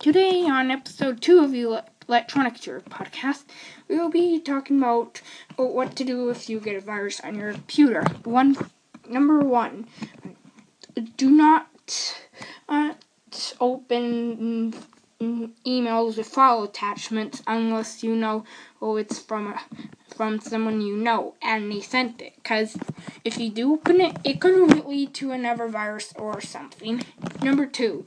Today, on episode two of the Electronic Tutor podcast, we will be talking about what to do if you get a virus on your computer. One, number one, do not uh, open emails with file attachments unless you know oh it's from a, from someone you know and they sent it. Because if you do open it, it could lead to another virus or something. Number two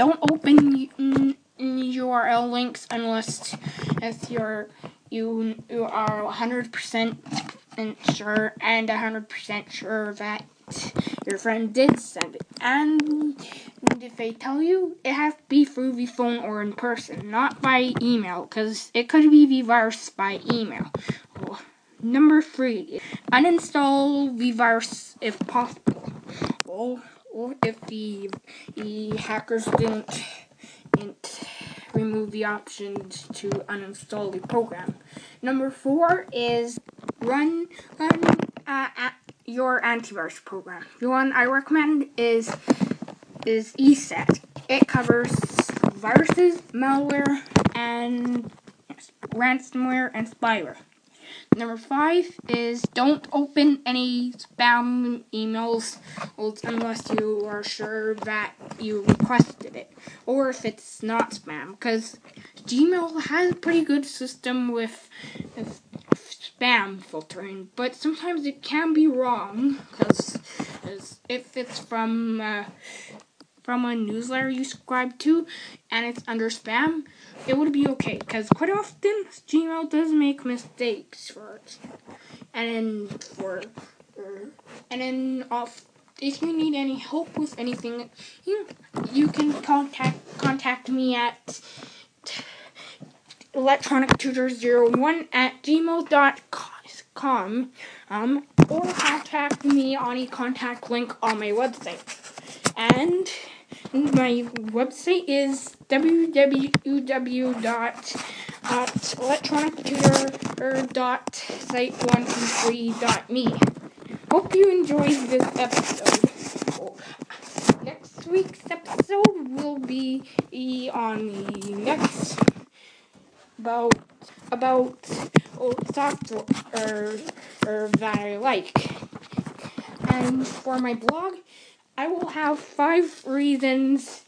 don't open mm, URL links unless if you're you you are 100% sure and 100% sure that your friend did send it. And if they tell you, it has to be through the phone or in person, not by email, because it could be the virus by email. Number three, uninstall the virus if possible. Or if the, the hackers didn't, didn't remove the options to uninstall the program. Number four is run, run uh, your antivirus program. The one I recommend is is ESET. It covers viruses, malware, and ransomware and spyware. Number five is don't open any spam emails unless you are sure that you requested it, or if it's not spam, because Gmail has a pretty good system with, with spam filtering, but sometimes it can be wrong because if it's from uh, from a newsletter you subscribe to and it's under spam, it would be okay because quite often Gmail does make mistakes for it. And then for and then off if you need any help with anything, you you can contact contact me at electronictutor01 at gmail.com um, or contact me on a contact link on my website. And my website is www.electronictutor.site123.me. Hope you enjoyed this episode. Next week's episode will be on the next about about oh, software or, that I like. And for my blog, I will have five reasons,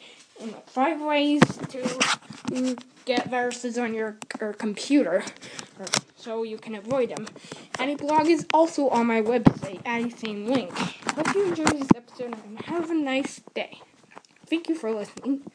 five ways to get viruses on your, your computer, so you can avoid them. And a blog is also on my website at the same link. Hope you enjoyed this episode and have a nice day. Thank you for listening.